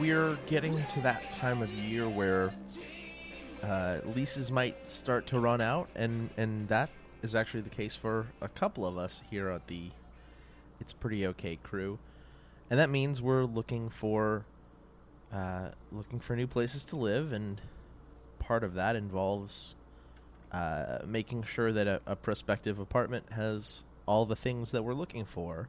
we're getting to that time of year where uh, leases might start to run out, and and that is actually the case for a couple of us here at the It's Pretty Okay crew, and that means we're looking for uh, looking for new places to live, and part of that involves uh, making sure that a, a prospective apartment has all the things that we're looking for.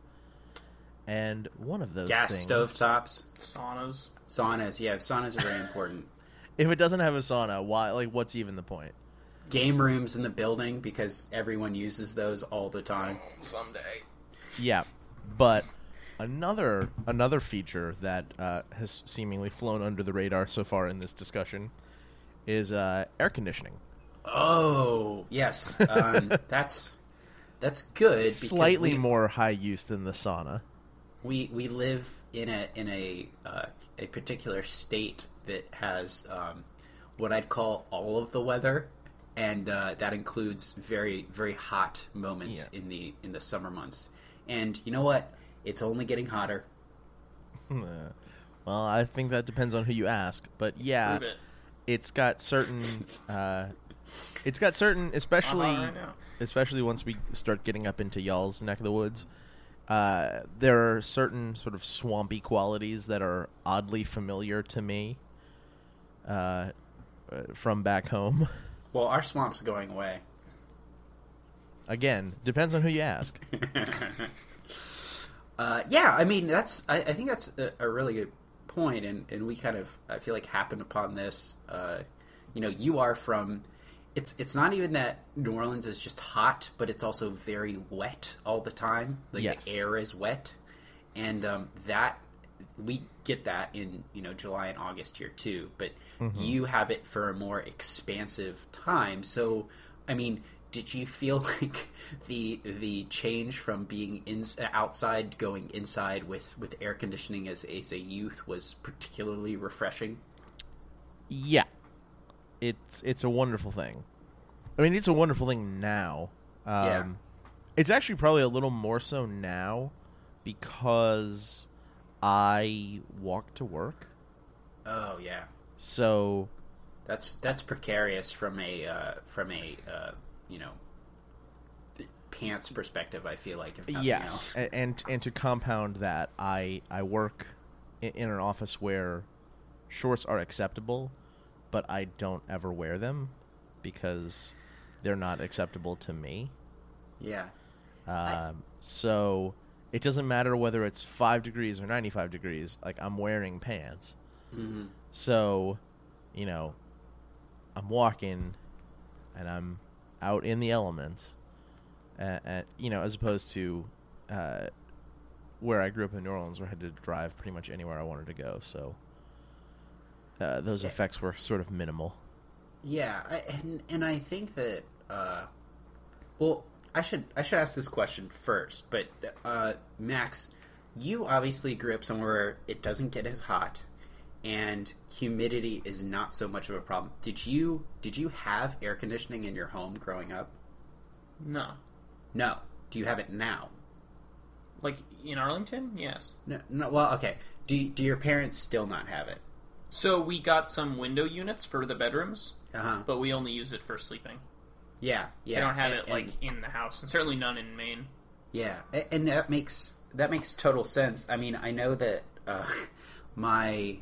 And one of those Gas things, stove tops, saunas. saunas. Yeah, saunas are very important. If it doesn't have a sauna, why? Like, what's even the point? Game rooms in the building because everyone uses those all the time. Someday. Yeah, but another another feature that uh, has seemingly flown under the radar so far in this discussion is uh, air conditioning. Oh, yes. Um, that's that's good. because Slightly we, more high use than the sauna. We we live in a in a uh, a particular state that has um, what I'd call all of the weather, and uh, that includes very very hot moments Yeah. in the in the summer months. And you know what? It's only getting hotter. Uh, well, I think that depends on who you ask, but yeah, it. it's got certain. Uh, it's got certain, especially right especially once we start getting up into y'all's neck of the woods. Uh, there are certain sort of swampy qualities that are oddly familiar to me uh, uh, from back home. Well, our swamp's going away. Again, depends on who you ask. Uh, yeah, I mean that's I, I think that's a, a really good point, and and we kind of I feel like happened upon this. Uh, you know, you are from. It's it's not even that New Orleans is just hot, but it's also very wet all the time. Like Yes. the air is wet, and um, that we get that in you know July and August here too. But you have it for a more expansive time. So, I mean, did you feel like the the change from being in, outside going inside with with air conditioning as as a youth was particularly refreshing? Yeah, it's it's a wonderful thing. I mean, it's a wonderful thing now. Um, Yeah. It's actually probably a little more so now because I walk to work. Oh yeah, So that's that's precarious from a uh, from a uh, you know pants perspective. I feel like if yes, and and to compound that, I I work in an office where shorts are acceptable, but I don't ever wear them because they're not acceptable to me. yeah. Um, so it doesn't matter whether it's five degrees or ninety-five degrees. Like I'm wearing pants, hmm so you know I'm walking and I'm out in the elements. Uh, uh, you know, as opposed to uh, where I grew up in New Orleans, where I had to drive pretty much anywhere I wanted to go. So uh, those Yeah. effects were sort of minimal. Yeah, I, and and I think that uh, well, I should I should ask this question first. But uh, Max, you obviously grew up somewhere where it doesn't get as hot, and humidity is not so much of a problem. Did you did you have air conditioning in your home growing up? No. No. Do you have it now? Like in Arlington? Yes. No. No. Well, okay. Do do your parents still not have it? So we got some window units for the bedrooms, Uh huh. but we only use it for sleeping. Yeah. Yeah. They don't have and- it like and- in the house, and certainly none in Maine. Yeah, and that makes that makes total sense. I mean, I know that uh, my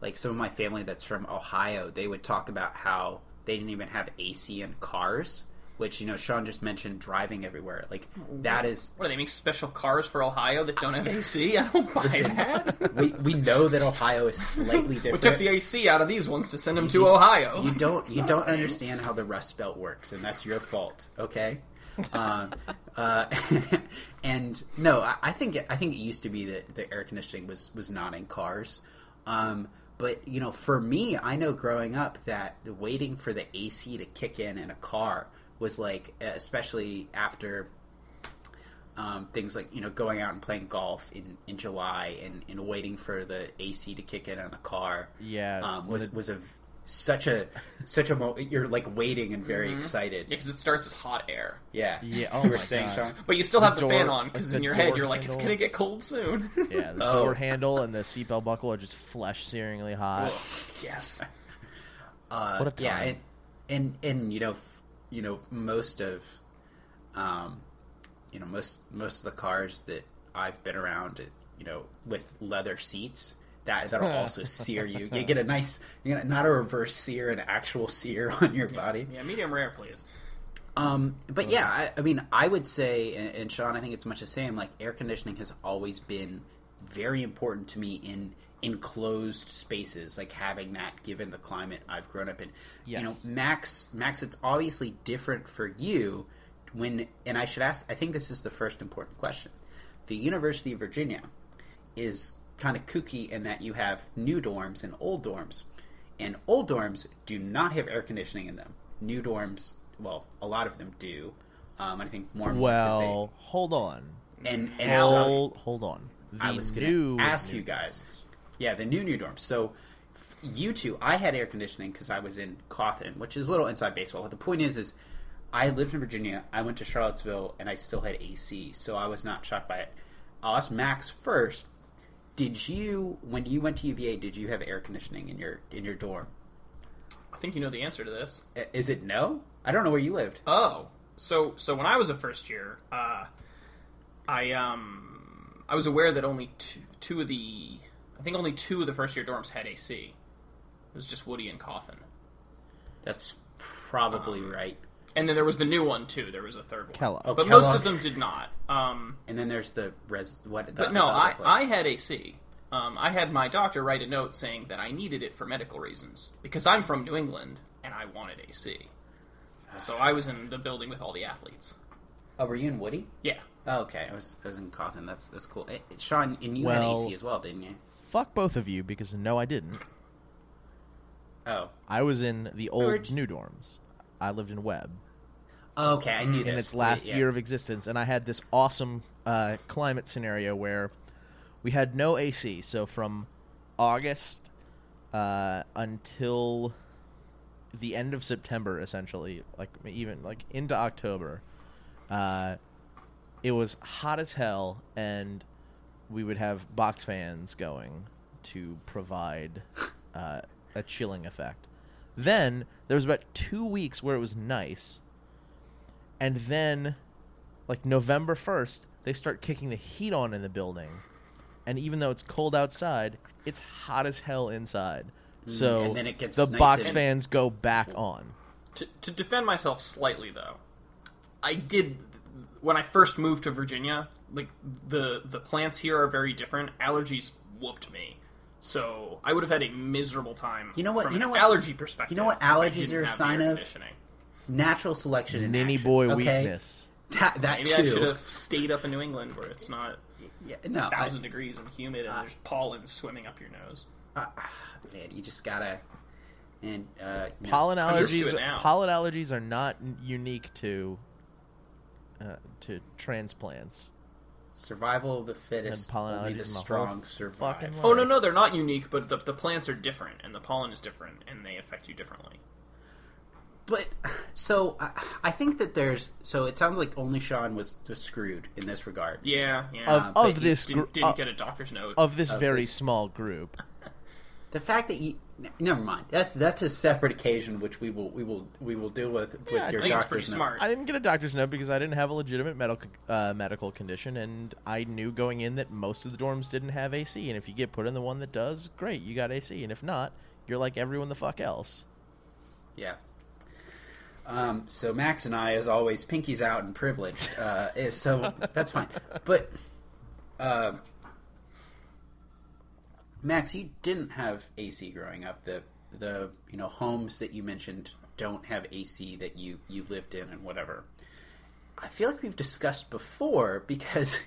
like some of my family that's from Ohio, they would talk about how they didn't even have AC in cars, which you know Sean just mentioned driving everywhere. Like that is What do they make special cars for Ohio that don't have AC? I don't buy Listen, that. we we know that Ohio is slightly different. we took the AC out of these ones to send them to You- Ohio. You don't It's you don't Maine. understand how the Rust Belt works, and that's your fault. Okay. uh, uh, and no, I, I think it, I think it used to be that the air conditioning was was not in cars, um, but you know, for me, I know growing up that waiting for the AC to kick in in a car was like, especially after um, things like you know going out and playing golf in, in July and, and waiting for the AC to kick in on the car. Yeah, um, was it- was a such a such a mo- you're like waiting and very excited. Yeah, because it starts as hot air, Yeah, Yeah, oh you were my saying, God. But you still have the, door- fan on because in your head you're like, it's gonna get cold soon. Yeah, the Oh. door handle and the seatbelt buckle are just flesh searingly hot. yes. Uh, What a Yeah, time. and, and and you know, f- you know, most of, um, you know, most most of the cars that I've been around, you know, with leather seats. That, that'll also sear you. You get a nice, you get not a reverse sear, an actual sear on your body. Yeah, medium rare, please. Um, but yeah, I, I mean, I would say, and, and Sean, I think it's much the same. Like air conditioning has always been very important to me in enclosed spaces, like having that given the climate I've grown up in. You know, Max, Max, it's obviously different for you when, and I should ask. I think this is the first important question. The University of Virginia is kind of kooky in that you have new dorms and old dorms. And old dorms do not have air conditioning in them. New dorms, well, a lot of them do. Um, I think more and more 'cause Well, hold on. they, and and I was, Hold, hold on. I was going to ask you guys. Yeah, the new new dorms. So you two, I had air conditioning because I was in Cauthen, which is a little inside baseball. But the point is, is I lived in Virginia. I went to Charlottesville, and I still had AC, so I was not shocked by it. I'll ask Max first. Did you, when you went to UVA, did you have air conditioning in your in your dorm? I think you know the answer to this. Is it no? I don't know where you lived. Oh, so so when I was a first year, uh, I um I was aware that only two, two of the I think only two of the first year dorms had AC. It was just Woody and Cauthen, That's probably Um, right. and then there was the new one too. There was a third one, Kellogg. Oh, but most of them did not. Um, And then there's the res. What? The, but the no, I place. I had AC. Um, I had my doctor write a note saying that I needed it for medical reasons because I'm from New England and I wanted AC. So I was in the building with all the athletes. Oh, were you in Woody? Yeah. Oh, okay. I was I was in Cauthen. That's that's cool. Eh, Sean, and you Well- had AC as well, didn't you? Fuck both of you because no, I didn't. Oh. I was in the old new dorms. I lived in Webb okay, I knew this. in its last Yeah. year of existence, and I had this awesome uh, climate scenario where we had no AC. So from August uh, until the end of September, essentially, like even like into October, uh, it was hot as hell, and we would have box fans going to provide uh, a chilling effect. Then there was about two weeks where it was nice, and then, like November first, they start kicking the heat on in the building, and even though it's cold outside, it's hot as hell inside. So Mm, and then it gets the nice box and- fans go back on. To, to defend myself slightly, though, I did when I first moved to Virginia. Like the the plants here are very different. Allergies whooped me, so I would have had a miserable time. You know what- From you know what- allergy perspective. you know what allergies are a sign of? Natural selection in Ninny action, boy okay? weakness. That that Maybe too. I should have stayed up in New England where it's not Yeah, no, I- thousand degrees and humid and there's pollen swimming up your nose. uh, man, you just gotta. And uh, you know, Pollen I'm used to allergies. Pollen allergies are not unique to uh, to transplants. survival of the fittest. And pollen only the the strong survive. Oh no no, they're not unique, but the, the plants are different and the pollen is different and they affect you differently. But so I, I think that there's so it sounds like only Sean was, was screwed in this regard. Yeah, yeah. Of, Uh, of he this didn't, group, didn't uh, get a doctor's note. of this of very this- small group. The fact that you n- never mind that's that's a separate occasion which we will we will we will deal with with Yeah, I your I think it's doctor's pretty note. smart. I didn't get a doctor's note because I didn't have a legitimate medical uh, medical condition, and I knew going in that most of the dorms didn't have AC. And if you get put in the one that does, great, you got AC. And if not, you're like everyone the fuck else. Yeah. Um, so Max and I, as always, pinkies out and privileged. Uh, so that's fine. But uh, Max, you didn't have AC growing up. The the you know homes that you mentioned don't have AC that you you lived in and whatever. I feel like we've discussed before because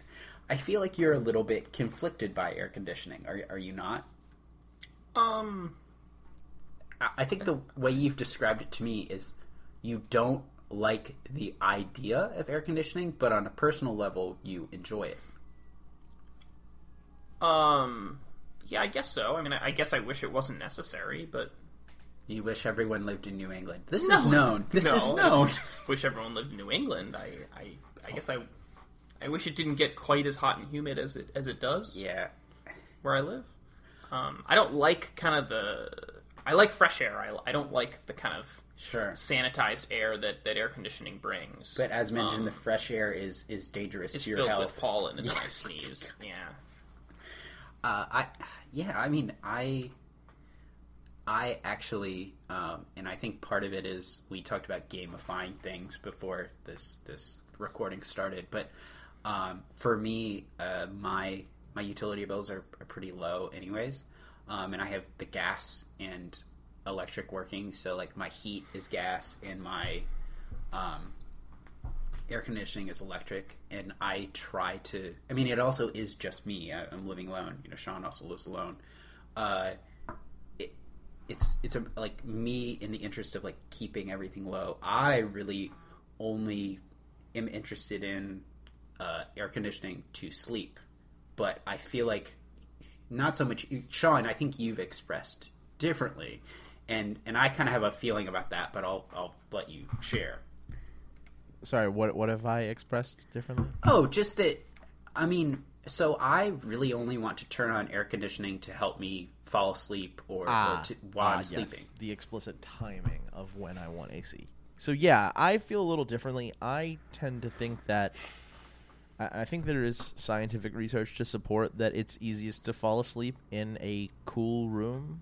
I feel like you're a little bit conflicted by air conditioning. Are are you not? Um, I- I think the way you've described it to me is you don't like the idea of air conditioning, but on a personal level, you enjoy it. um, yeah, I guess so. I mean, I, I guess I wish it wasn't necessary, but You wish everyone lived in New England. This No. is known. This No. is known. wish everyone lived in New England. I, I, I guess I, I wish it didn't get quite as hot and humid as it as it does yeah. where I live. Um, I don't like kind of the. I like fresh air. I, I don't like the kind of Sure. sanitized air that, that air conditioning brings. But as mentioned, Um, the fresh air is is dangerous it's to your filled health. with pollen and then I sneeze. Yeah. Uh, I yeah, I mean, I I actually, um, and I think part of it is we talked about gamifying things before this this recording started. But um, for me, uh, my my utility bills are, are pretty low, anyways, um, and I have the gas and electric working. So like my heat is gas and my um, air conditioning is electric and i try to i mean it also is just me. I, i'm living alone. You know sean also lives alone. Uh it, it's it's a, like me in the interest of like keeping everything low. I really only am interested in uh, air conditioning to sleep. But i feel like not so much sean i think you've expressed differently. And and i kind of have a feeling about that but i'll i'll let you share Sorry, what what have I expressed differently? Oh, just that. I mean, so I really only want to turn on air conditioning to help me fall asleep or, or to, while ah, I'm yes, sleeping. the explicit timing of when I want AC. So yeah, I feel a little differently. I tend to think that I I think there is scientific research to support that it's easiest to fall asleep in a cool room,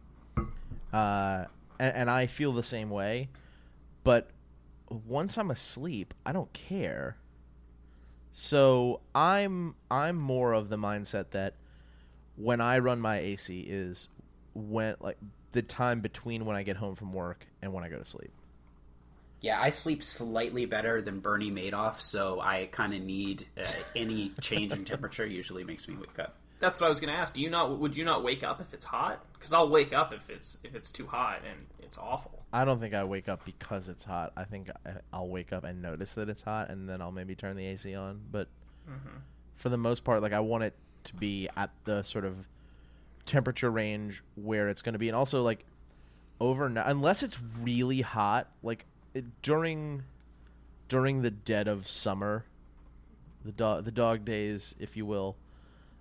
uh, and, and I feel the same way. But once I'm asleep, I don't care. So I'm I'm more of the mindset that when I run my AC is when like the time between when I get home from work and when I go to sleep. Yeah, I sleep slightly better than Bernie Madoff, so I kind of need uh, any change in temperature. Usually makes me wake up. That's what I was going to ask. Do you not? Would you not wake up if it's hot? Because I'll wake up if it's if it's too hot and it's awful. I don't think I wake up because it's hot. I think I'll wake up and notice that it's hot, and then I'll maybe turn the AC on. But mm-hmm. for the most part, like I want it to be at the sort of temperature range where it's going to be, and also like overnight, unless it's really hot, like it, during during the dead of summer, the dog the dog days, if you will.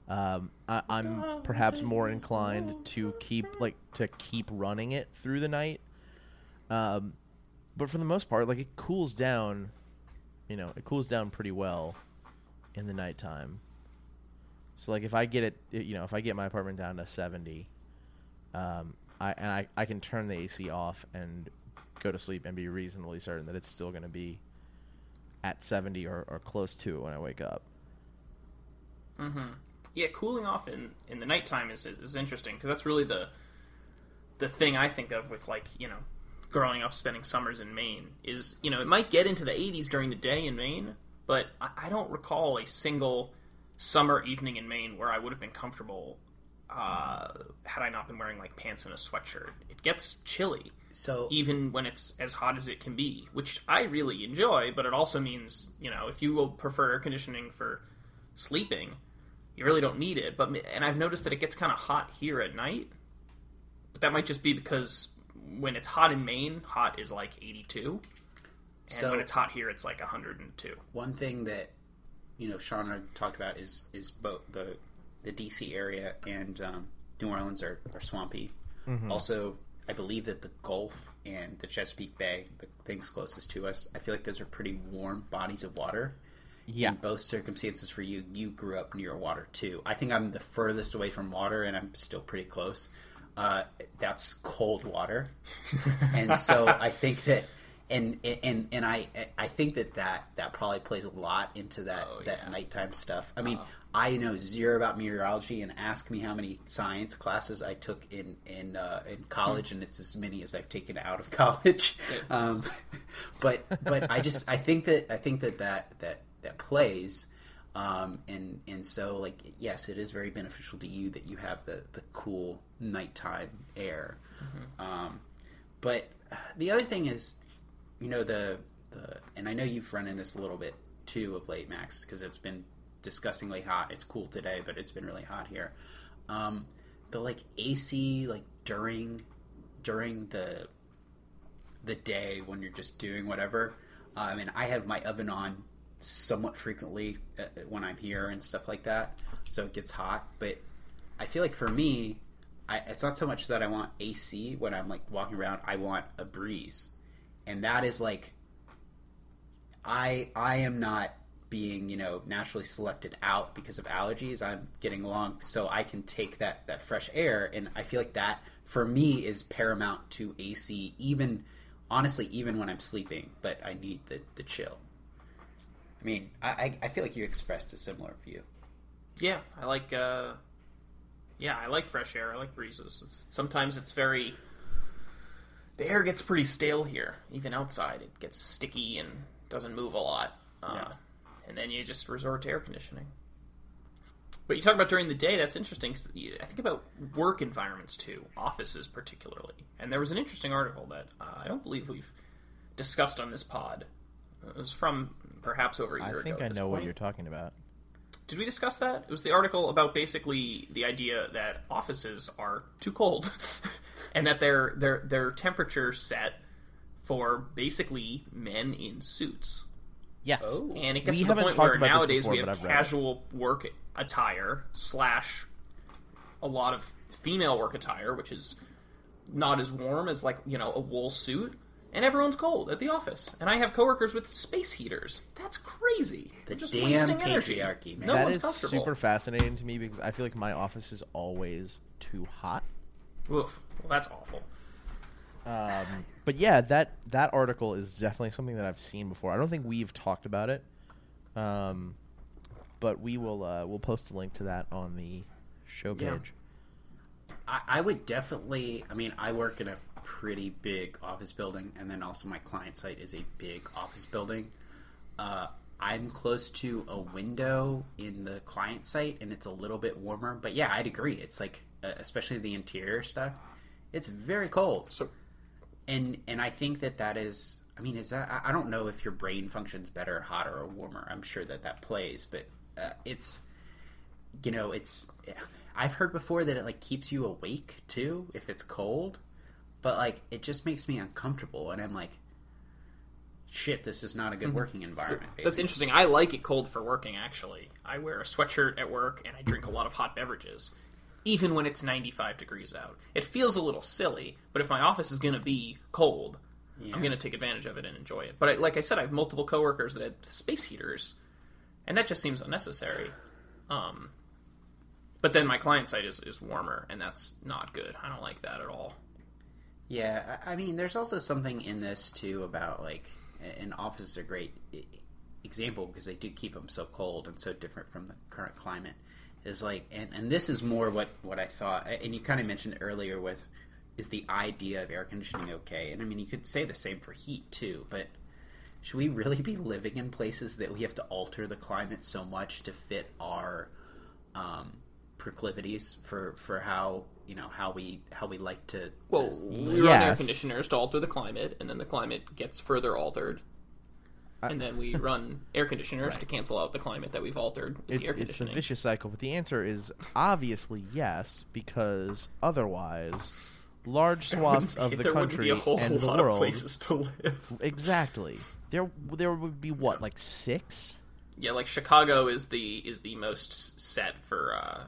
Um, I, I'm perhaps more inclined to keep like to keep running it through the night. Um, but for the most part, like it cools down, you know, it cools down pretty well in the nighttime. So like if I get it, you know, if I get my apartment down to seventy, um, I and I I can turn the AC off and go to sleep and be reasonably certain that it's still going to be at seventy or, or close to it when I wake up. Mm-hmm. Yeah, cooling off in in the nighttime is is interesting because that's really the the thing I think of with like you know growing up spending summers in Maine is you know it might get into the 80s during the day in Maine, but I, I don't recall a single summer evening in Maine where I would have been comfortable uh, had I not been wearing like pants and a sweatshirt. It gets chilly So even when it's as hot as it can be, which I really enjoy, but it also means, you know, if you will prefer air conditioning for sleeping, you really don't need it. But and I've noticed that it gets kind of hot here at night. But that might just be because when it's hot in Maine, hot is like 82. And So- when it's hot here, it's like 102. one thing that you know Sean talked about is is both the the DC area and um, New Orleans are, are swampy. Also, I believe that the Gulf and the Chesapeake Bay, the things closest to us, I feel like those are pretty warm bodies of water. Yeah. In both circumstances for you, you grew up near water too. I think I'm the furthest away from water, and I'm still pretty close. Uh, that's cold water, and so I think that, and and and I I think that that that probably plays a lot into that Oh, that yeah. nighttime stuff. I mean, I know zero about meteorology, and ask me how many science classes I took in in uh, in college, and it's as many as I've taken out of college. Um, but but I just I think that I think that that that that plays. Um, and and so like yes, it is very beneficial to you that you have the the cool nighttime air. Um, but the other thing is, you know the the and I know you've run in this a little bit too of late, Max, because it's been disgustingly hot. It's cool today, but it's been really hot here. Um, the like AC like during during the the day when you're just doing whatever. Uh, I mean, I have my oven on somewhat frequently uh, when I'm here and stuff like that, so it gets hot. But I feel like for me, I, it's not so much that I want AC when I'm like walking around. I want a breeze, and that is like I I am not being you know naturally selected out because of allergies. I'm getting along, so I can take that that fresh air, and I feel like that for me is paramount to AC. Even honestly, even when I'm sleeping, but I need the the chill. I mean, I I, feel like you expressed a similar view. Yeah, I like. Uh, yeah, I like fresh air. I like breezes. It's, sometimes it's very. The air gets pretty stale here, even outside. It gets sticky and doesn't move a lot. Uh, Yeah. And then you just resort to air conditioning. But you talk about during the day. That's interesting. I think about work environments too, offices particularly. And there was an interesting article that uh, I don't believe we've discussed on this pod. It was from perhaps over a I year think ago. I at this know what you're talking about. Did we discuss that? It was the article about basically the idea that offices are too cold, and that their their their temperature set for basically men in suits. Yes. Oh. And it gets We to the point where nowadays before, we have I've read it. casual work attire slash a lot of female work attire, which is not as warm as like you know a wool suit. And everyone's cold at the office, and I have coworkers with space heaters. That's crazy. The They're just damn wasting energy. patriarchy, man. No that one's is comfortable. super fascinating to me because I feel like my office is always too hot. Oof. Well, that's awful. Um, but yeah, that that article is definitely something that I've seen before. I don't think we've talked about it, um, but we will uh, we'll post a link to that on the show Yeah. page. I, I would definitely. I mean, I work in a pretty big office building, and then also my client site is a big office building. Uh, I'm close to a window in the client site, and it's a little bit warmer. But yeah, I'd agree. It's like, uh, especially the interior stuff, it's very cold. So and and I think that that is. I mean, is that? I- don't know if your brain functions better, hotter or warmer. I'm sure that that plays, but uh, it's, you know, it's. I've heard before that it like keeps you awake too if it's cold, but like it just makes me uncomfortable, and I'm like, shit, this is not a good working environment. that's interesting. I like it cold for working. Actually, I wear a sweatshirt at work, and I drink a lot of hot beverages, even when it's 95 degrees out. It feels a little silly, but if my office is going to be cold, I'm going to take advantage of it and enjoy it. But I, like I said, I have multiple coworkers that have space heaters, and that just seems unnecessary. Um, but then my client site is, is warmer, and that's not good. I don't like that at all. Yeah, I mean, there's also something in this too about like, and offices are a great example because they do keep them so cold and so different from the current climate. Is like, and, and this is more what what I thought, and you kind of mentioned earlier with, is the idea of air conditioning okay? And I mean, you could say the same for heat too, but should we really be living in places that we have to alter the climate so much to fit our um, proclivities for for how you know how we how we like to, to Well, we run air conditioners to alter the climate, and then the climate gets further altered. And then we run air conditioners to cancel out the climate that we've altered with It, the air it's a vicious cycle, but the answer is obviously yes, because otherwise, large swaths of the there country be a whole and the lot of world places to live. exactly. There there would be what like six? Yeah, like Chicago is the is the most set for uh,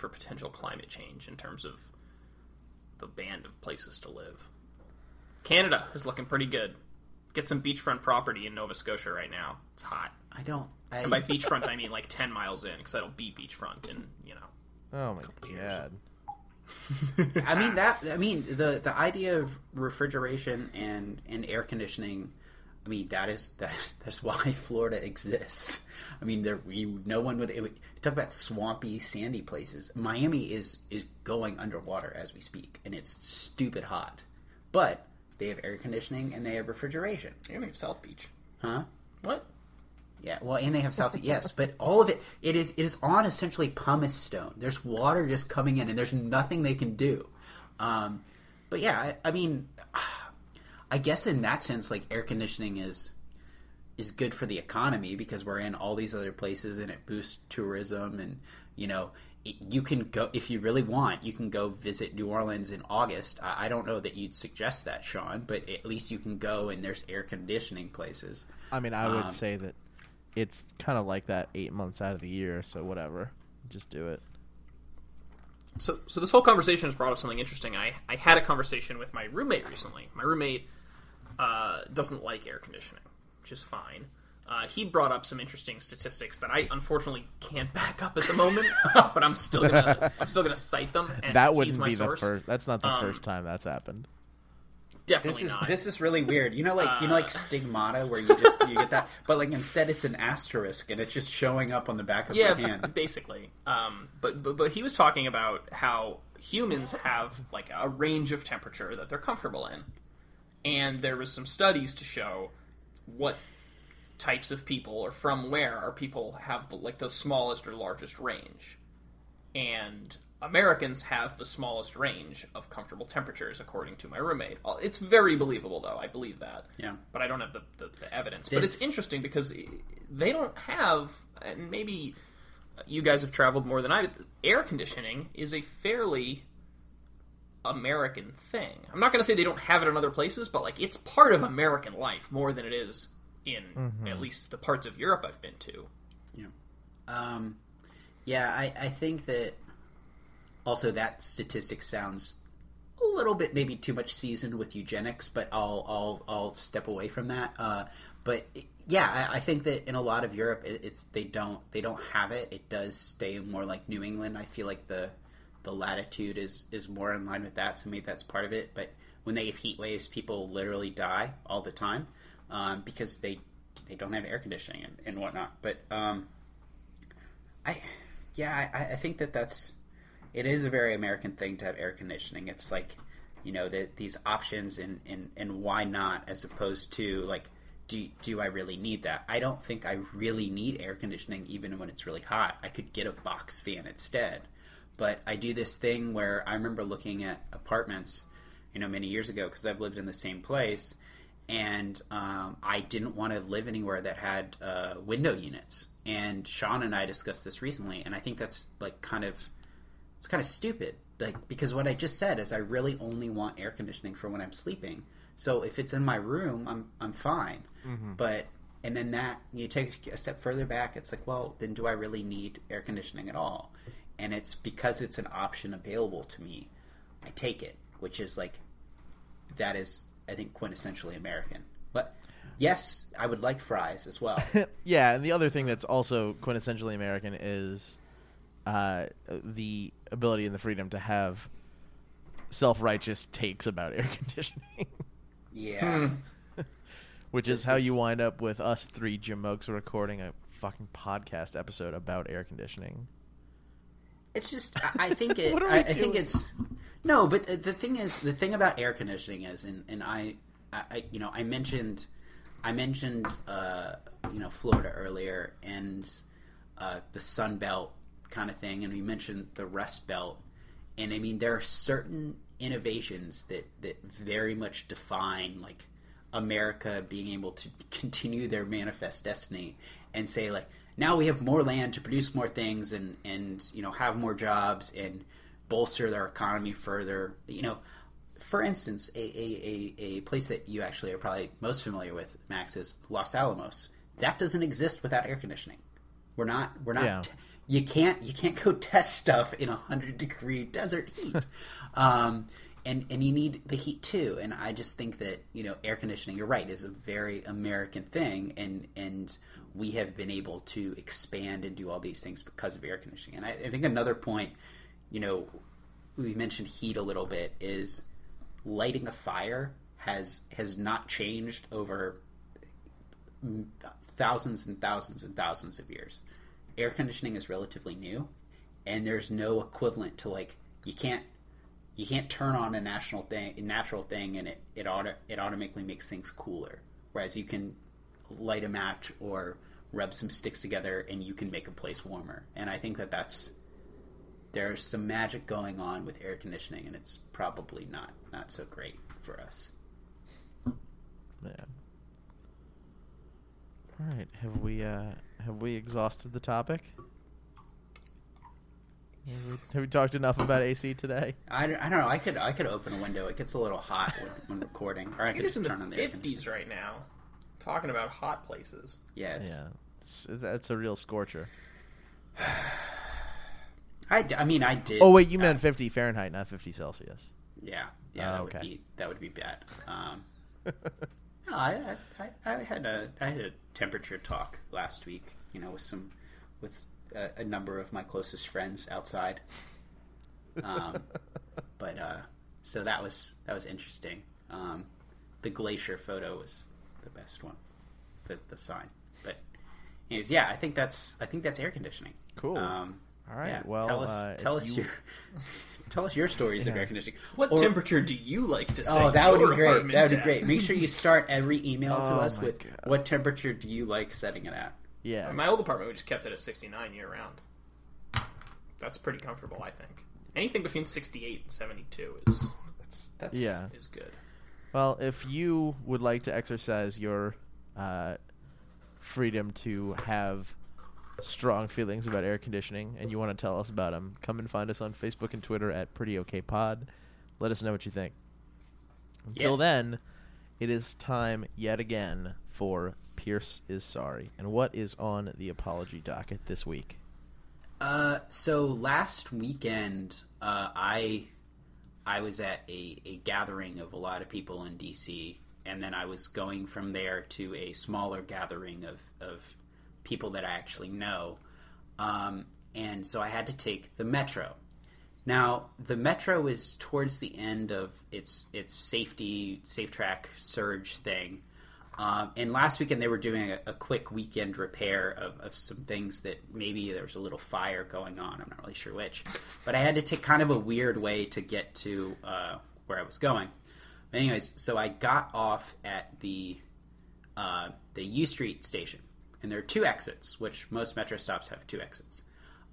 for potential climate change in terms of the band of places to live. Canada is looking pretty good. Get some beachfront property in Nova Scotia right now. It's hot. I don't. I, And by beachfront, I mean like ten miles in, because that'll be beachfront in you know. oh my years. god I mean that. I mean the the idea of refrigeration and and air conditioning. I mean that is that's that's why Florida exists. I mean there we no one would, it would talk about swampy sandy places. Miami is is going underwater as we speak, and it's stupid hot. But they have air conditioning and they have refrigeration, You're gonna have South Beach. huh? What? Yeah, well, and they have South. Beach, yes, but all of it, it is it is on essentially pumice stone. There's water just coming in, and there's nothing they can do. Um, but yeah, I, I mean, I guess in that sense, like air conditioning is is good for the economy because we're in all these other places and it boosts tourism and you know you can go if you really want you can go visit new orleans in august I, I don't know that you'd suggest that sean but at least you can go and there's air conditioning places I mean, I would Um, say that it's kind of like that eight months out of the year, so whatever. Just do it. So, so this whole conversation has brought up something interesting. I, I had a conversation with my roommate recently. My roommate uh, doesn't like air conditioning, which is fine. Uh, he brought up some interesting statistics that I unfortunately can't back up at the moment, but I'm still gonna I'm still gonna cite them. And that wouldn't my be source. the first. That's not the Um, first time that's happened. Definitely this is not. this is really weird you know like you know Uh. like stigmata where you just you get that but like instead it's an asterisk and it's just showing up on the back of yeah, your hand basically. Um, but, but but he was talking about how humans have like a range of temperature that they're comfortable in, and there was some studies to show what types of people or from where are people have the, like the smallest or largest range, and Americans have the smallest range of comfortable temperatures, according to my roommate. It's very believable, though. I believe that yeah but I don't have the, the, the evidence. But it's interesting because they don't have, and maybe you guys have traveled more than I. Air conditioning is a fairly American thing. I'm not going to say they don't have it in other places, but like it's part of American life more than it is in at least the parts of Europe I've been to. Um, yeah, I, I think that also that statistic sounds a little bit maybe too much seasoned with eugenics, but I'll I'll I'll step away from that. Uh, but yeah, I, I think that in a lot of Europe, it, it's they don't they don't have it. It does stay more like New England. I feel like the the latitude is is more in line with that, so maybe that's part of it. But when they have heat waves, people literally die all the time um, because they they don't have air conditioning and, and whatnot. But um, I, yeah, I, I think that that's it is a very American thing to have air conditioning. It's like you know the, these options and, and and why not as opposed to like do do I really need that? I don't think I really need air conditioning even when it's really hot. I could get a box fan instead. But I do this thing where I remember looking at apartments, you know, many years ago because I've lived in the same place, and um, I didn't want to live anywhere that had uh, window units. And Sean and I discussed this recently, and I think that's like kind of it's kind of stupid. Like because what I just said is I really only want air conditioning for when I'm sleeping. So if it's in my room, I'm I'm fine. But and then that you take a step further back, it's like, well, then do I really need air conditioning at all? And it's because it's an option available to me, I take it, which is like that is I think quintessentially American. But yes, I would like fries as well. yeah, and the other thing that's also quintessentially American is uh, the ability and the freedom to have self-righteous takes about air conditioning, yeah. which is This how is- you wind up with us three Jim Mokes recording a fucking podcast episode about air conditioning. It's just I think it. What are we I, I think it's no, but the, the thing is, the thing about air conditioning is, and, and I, I, I- you know, I mentioned, I mentioned, uh, you know, Florida earlier and uh, the Sun Belt kind of thing, and we mentioned the Rust Belt, and I mean there are certain innovations that that very much define like America being able to continue their manifest destiny and say like now we have more land to produce more things and and you know have more jobs and bolster their economy further. You know for instance a, a, a, a place that you actually are probably most familiar with max is los alamos. That doesn't exist without air conditioning. We're not we're not Yeah. you can't you can't go test stuff in a hundred degree desert heat. Um, and and you need the heat too. And i just think that you know air conditioning you're right is a very american thing. And and we have been able to expand and do all these things because of air conditioning and i, I think another point you know we mentioned heat a little bit is lighting a fire has has not changed over thousands and thousands and thousands of years. Air conditioning is relatively new, and there's no equivalent to like you can't you can't turn on a national thing, a natural thing, and it it auto it automatically makes things cooler. Whereas you can light a match or rub some sticks together, and you can make a place warmer. And I think that that's there's some magic going on with air conditioning, and it's probably not not so great for us. Yeah. All right. Have we uh have we exhausted the topic? Have we, have we talked enough about AC today? I, don't- I don't know. I could I could open a window. It gets a little hot when, when recording, or I could It is just in the turn on the fifties right now. Talking about hot places. Yeah, it's, Yeah. It's, that's a real scorcher. I, d- I mean, I did. Oh wait, you meant 50 Fahrenheit, not 50 Celsius. Yeah, yeah, Oh, that okay. would be that would be bad. Um, no, I, I, I I had a I had a temperature talk last week. You know, with some with a, a number of my closest friends outside. Um, but uh, so that was that was interesting. Um, the glacier photo was the best one, the the sign. But anyways, yeah, I think that's I think that's air conditioning. Cool. Um, All right. yeah, well, tell us uh, tell us you- your tell us your stories of air conditioning. What Or- temperature do you like to say? Oh, that would be great. That would be great. Make sure you start every email to Oh us with God. what temperature do you like setting it at? Yeah. My old apartment, we just kept it at 69 year round. That's pretty comfortable, I think. Anything between 68 and 72 is That's that's Yeah. is good. Well, if you would like to exercise your uh, freedom to have strong feelings about air conditioning and you want to tell us about them, come and find us on Facebook and Twitter at Pretty Okay Pod. Let us know what you think. Until Yeah. then, it is time yet again for Pierce is Sorry. And what is on the apology docket this week? Uh, so last weekend, uh, I I was at a, a gathering of a lot of people in DC, and then I was going from there to a smaller gathering of of people that I actually know, um, and so I had to take the metro. Now the metro is towards the end of its its safety SafeTrack surge thing. Um, and last weekend they were doing a, a quick weekend repair of, of some things that maybe there was a little fire going on. I'm not really sure which, but I had to take kind of a weird way to get to uh, where I was going. But anyways, so I got off at the uh, the U Street station, and there are two exits, which most metro stops have two exits.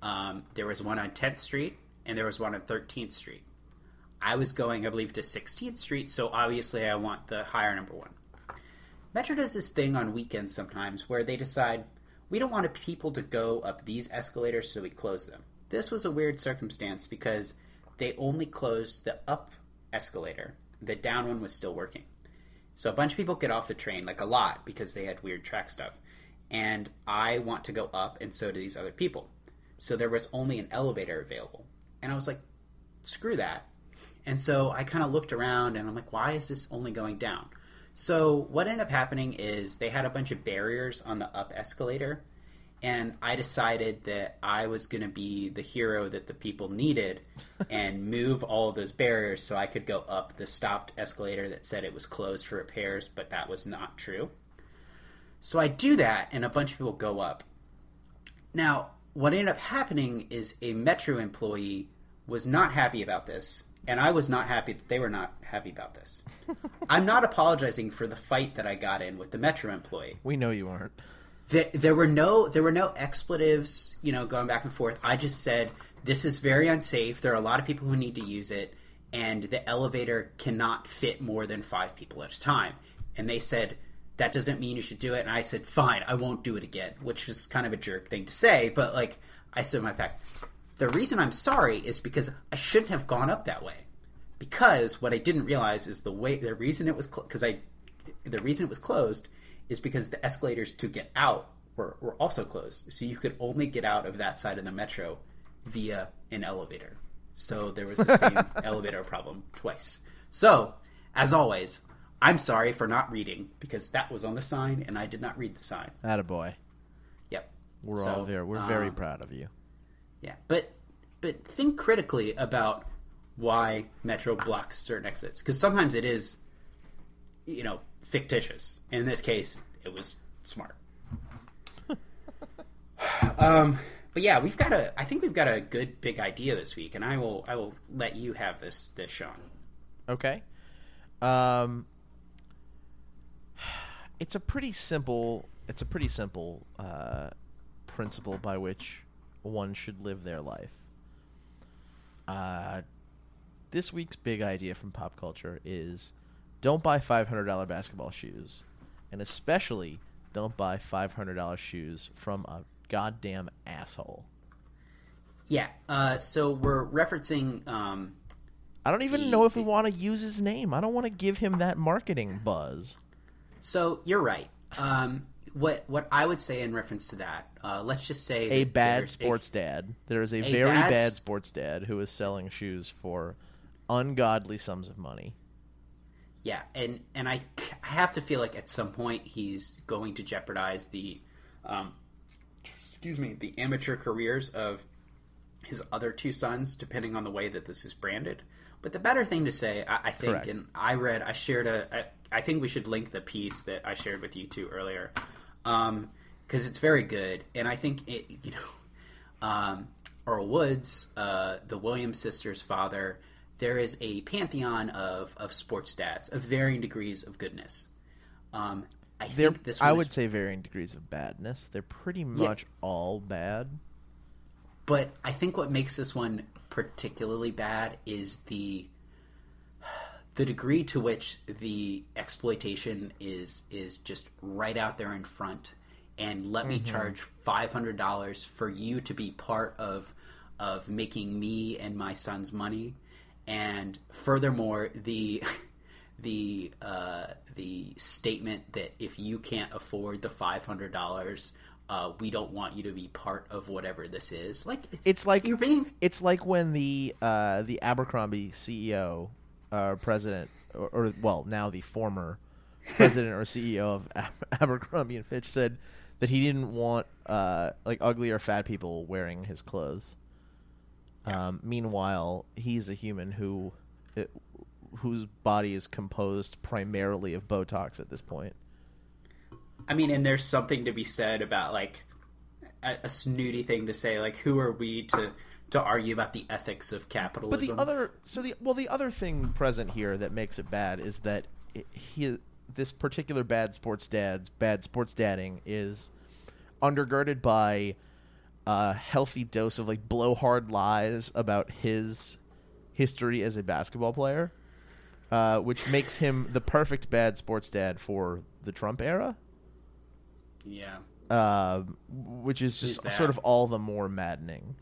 Um, there was one on 10th Street, and there was one on 13th Street. I was going, I believe, to 16th Street, so obviously I want the higher number one. Metro does this thing on weekends sometimes where they decide we don't want people to go up these escalators, so we close them. This was a weird circumstance because they only closed the up escalator. The down one was still working. So a bunch of people get off the train, like a lot, because they had weird track stuff. And I want to go up, and so do these other people. So there was only an elevator available. And I was like, screw that. And so I kind of looked around and I'm like, why is this only going down? So what ended up happening is they had a bunch of barriers on the up escalator. And I decided that I was going to be the hero that the people needed and move all of those barriers so I could go up the stopped escalator that said it was closed for repairs, but that was not true. So I do that, and a bunch of people go up. Now, what ended up happening is a Metro employee was not happy about this, and I was not happy that they were not happy about this. I'm not apologizing for the fight that I got in with the Metro employee. We know you aren't. There, there were no there were no expletives, you know, going back and forth. I just said this is very unsafe. There are a lot of people who need to use it, and the elevator cannot fit more than five people at a time. And they said that doesn't mean you should do it. And I said fine, I won't do it again, which was kind of a jerk thing to say, but like I stood my fact. The reason I'm sorry is because I shouldn't have gone up that way. Because what I didn't realize is the way the reason it was because I the reason it was closed is because the escalators to get out were, were also closed. So you could only get out of that side of the metro via an elevator. So there was the same elevator problem twice. So, as always, I'm sorry for not reading because that was on the sign and I did not read the sign. Attaboy. Yep. We're So, all there. We're very um, proud of you. Yeah, but but think critically about why Metro blocks certain exits because sometimes it is, you know, fictitious. In this case, it was smart. um, but yeah, we've got a. I think we've got a good big idea this week, and I will. I will let you have this. This Sean. Okay. Um, it's a pretty simple it's a pretty simple uh, principle by which one should live their life. Uh, this week's big idea from pop culture is don't buy $500 basketball shoes, and especially don't buy $500 shoes from a goddamn asshole. Yeah. Uh, so we're referencing. Um, I don't even The- know if we want to use his name. I don't want to give him that marketing buzz. so you're right. Um, what what I would say in reference to that, uh, let's just say A bad sports dad. There is a, a very bad bad sports dad who is selling shoes for ungodly sums of money. Yeah, and and I, I have to feel like at some point he's going to jeopardize the, um, excuse me, the amateur careers of his other two sons, depending on the way that this is branded. But the better thing to say, I, I think, Correct. and I read, I shared a, I, I think we should link the piece that I shared with you two earlier, because it's very good, and I think it, you know, um, Earl Woods, uh, the Williams sisters' father, there is a pantheon of, of sports stats of varying degrees of goodness. Um, I They're, think this I would is- say varying degrees of badness. They're pretty much all bad. But I think what makes this one particularly bad is the the degree to which the exploitation is is just right out there in front and let me charge $500 for you to be part of of making me and my son's money and furthermore the the uh, the statement that if you can't afford the five hundred dollars, uh, we don't want you to be part of whatever this is. Like It's like you're being It's like when the uh, the Abercrombie CEO uh, president, or, or well, now the former president or CEO of Ab- Abercrombie and Fitch said that he didn't want uh, like ugly or fat people wearing his clothes. Um, meanwhile, he's a human who, it, whose body is composed primarily of Botox at this point. I mean, and there's something to be said about like a, a snooty thing to say, like who are we to to argue about the ethics of capitalism. But the other, so the well, the other thing present here that makes it bad is that it, he, this particular bad sports dad's bad sports dadding is undergirded by a healthy dose of like blowhard lies about his history as a basketball player, uh, which makes him the perfect bad sports dad for the Trump era. yeah, Uh, which is just sort of all the more maddening.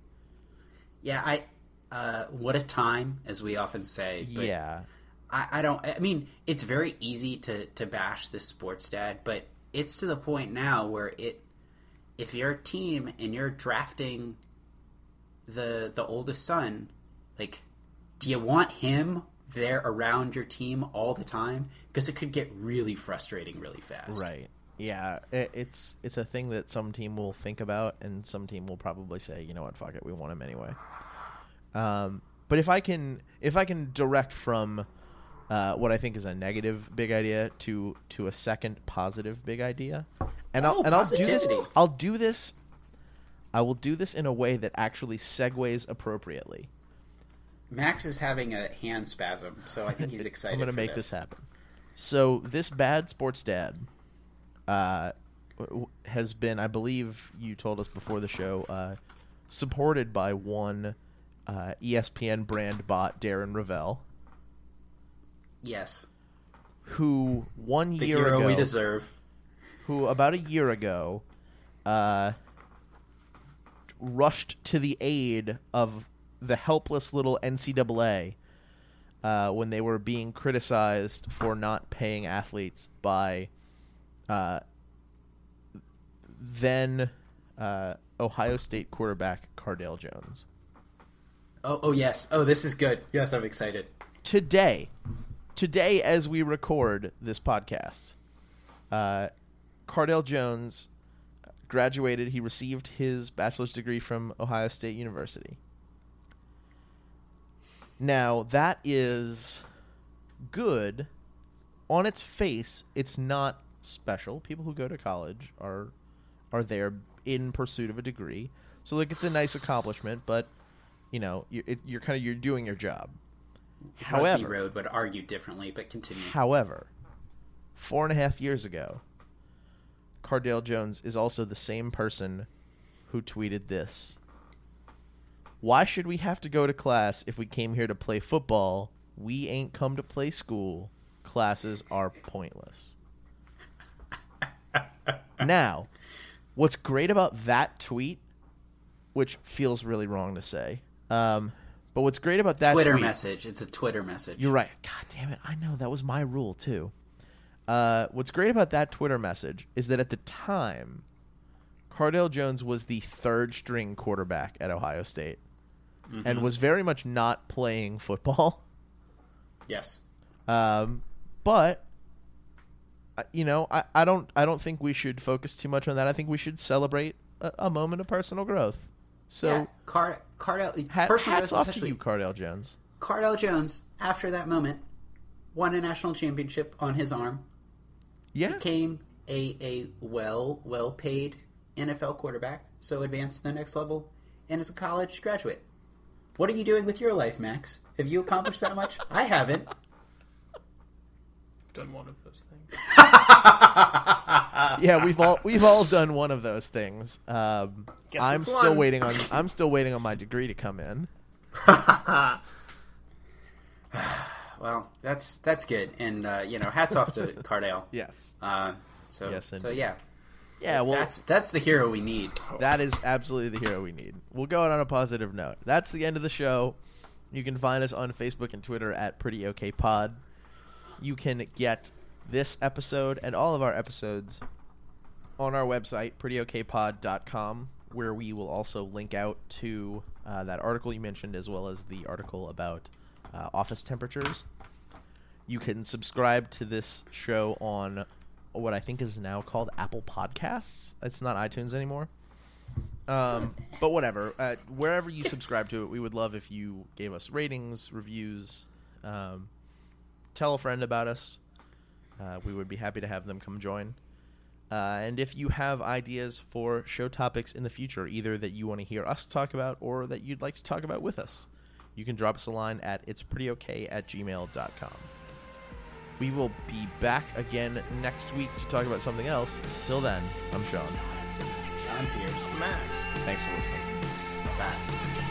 Yeah. I uh, what a time, as we often say. But yeah. I, I don't. I mean, it's very easy to to bash this sports dad, but it's to the point now where it, if you're a team and you're drafting the the oldest son, like, do you want him there around your team all the time? Because it could get really frustrating really fast. Right. Yeah, it, it's it's a thing that some team will think about, and some team will probably say, you know what, fuck it, we want him anyway. Um, but if I can if I can direct from uh, what I think is a negative big idea to to a second positive big idea, and I'll Oh, and I'll do this. I'll do this I will do this in a way that actually segues appropriately. Max is having a hand spasm, so I think he's excited. I'm going to make this happen. So this bad sports dad uh, has been, I believe you told us before the show, uh, supported by one uh, ESPN brand bot, Darren Rovell, Yes, who one the year ago, we deserve. who about a year ago, uh, rushed to the aid of the helpless little NCAA uh, when they were being criticized for not paying athletes by uh, then uh, Ohio State quarterback Cardale Jones. Oh, oh yes. Oh, this is good. Yes, I'm excited. Today, today as we record this podcast, uh, Cardale Jones graduated. He received his bachelor's degree from Ohio State University. Now, that is good. On its face, it's not special. People who go to college are are there in pursuit of a degree. So like it's a nice accomplishment, but you know, you it, you're kind of you're doing your job. However, Road would argue differently, but continue. However, four and a half years ago, Cardale Jones is also the same person who tweeted this. Why should we have to go to class if we came here to play football? We ain't come to play school. Classes are pointless. Now, what's great about that tweet, which feels really wrong to say, um, but what's great about that Twitter tweet, message. It's a Twitter message. you're right. God damn it. I know that was my rule too. Uh, what's great about that Twitter message is that at the time, Cardale Jones was the third string quarterback at Ohio State and was very much not playing football. Yes. Um, but you know, I, I don't I don't think we should focus too much on that. I think we should celebrate a, a moment of personal growth. So yeah. Car- Cardale. ha- personal hats off to especially- you, Cardale Jones. Cardale Jones, after that moment, won a national championship on his arm. Yeah, Became a a well well paid NFL quarterback. So advanced to the next level, and is a college graduate. What are you doing with your life, Max? Have you accomplished that much? I haven't. Done one of those things. yeah, we've all we've all done one of those things. Um, I'm still waiting on I'm still waiting on my degree to come in. Well, that's that's good, and uh, you know, hats off to Cardale. Yes. Uh, so Yes, so yeah, Yeah, well, that's that's the hero we need. that is absolutely the hero we need. We'll go out on a positive note. That's the end of the show. You can find us on Facebook and Twitter at Pretty OK Pod. You can get this episode and all of our episodes on our website, prettyokpod.com, where we will also link out to uh, that article you mentioned, as well as the article about uh, office temperatures. You can subscribe to this show on what I think is now called Apple Podcasts. It's not iTunes anymore. Um, but whatever. Uh, wherever you subscribe to it, we would love if you gave us ratings, reviews, um, tell a friend about us. Uh, we would be happy to have them come join. Uh, and if you have ideas for show topics in the future, either that you want to hear us talk about or that you'd like to talk about with us, you can drop us a line at it's pretty okay at gmail.com. We will be back again next week to talk about something else. Till then, I'm Sean. John Pierce. Max. Thanks for listening. Bye.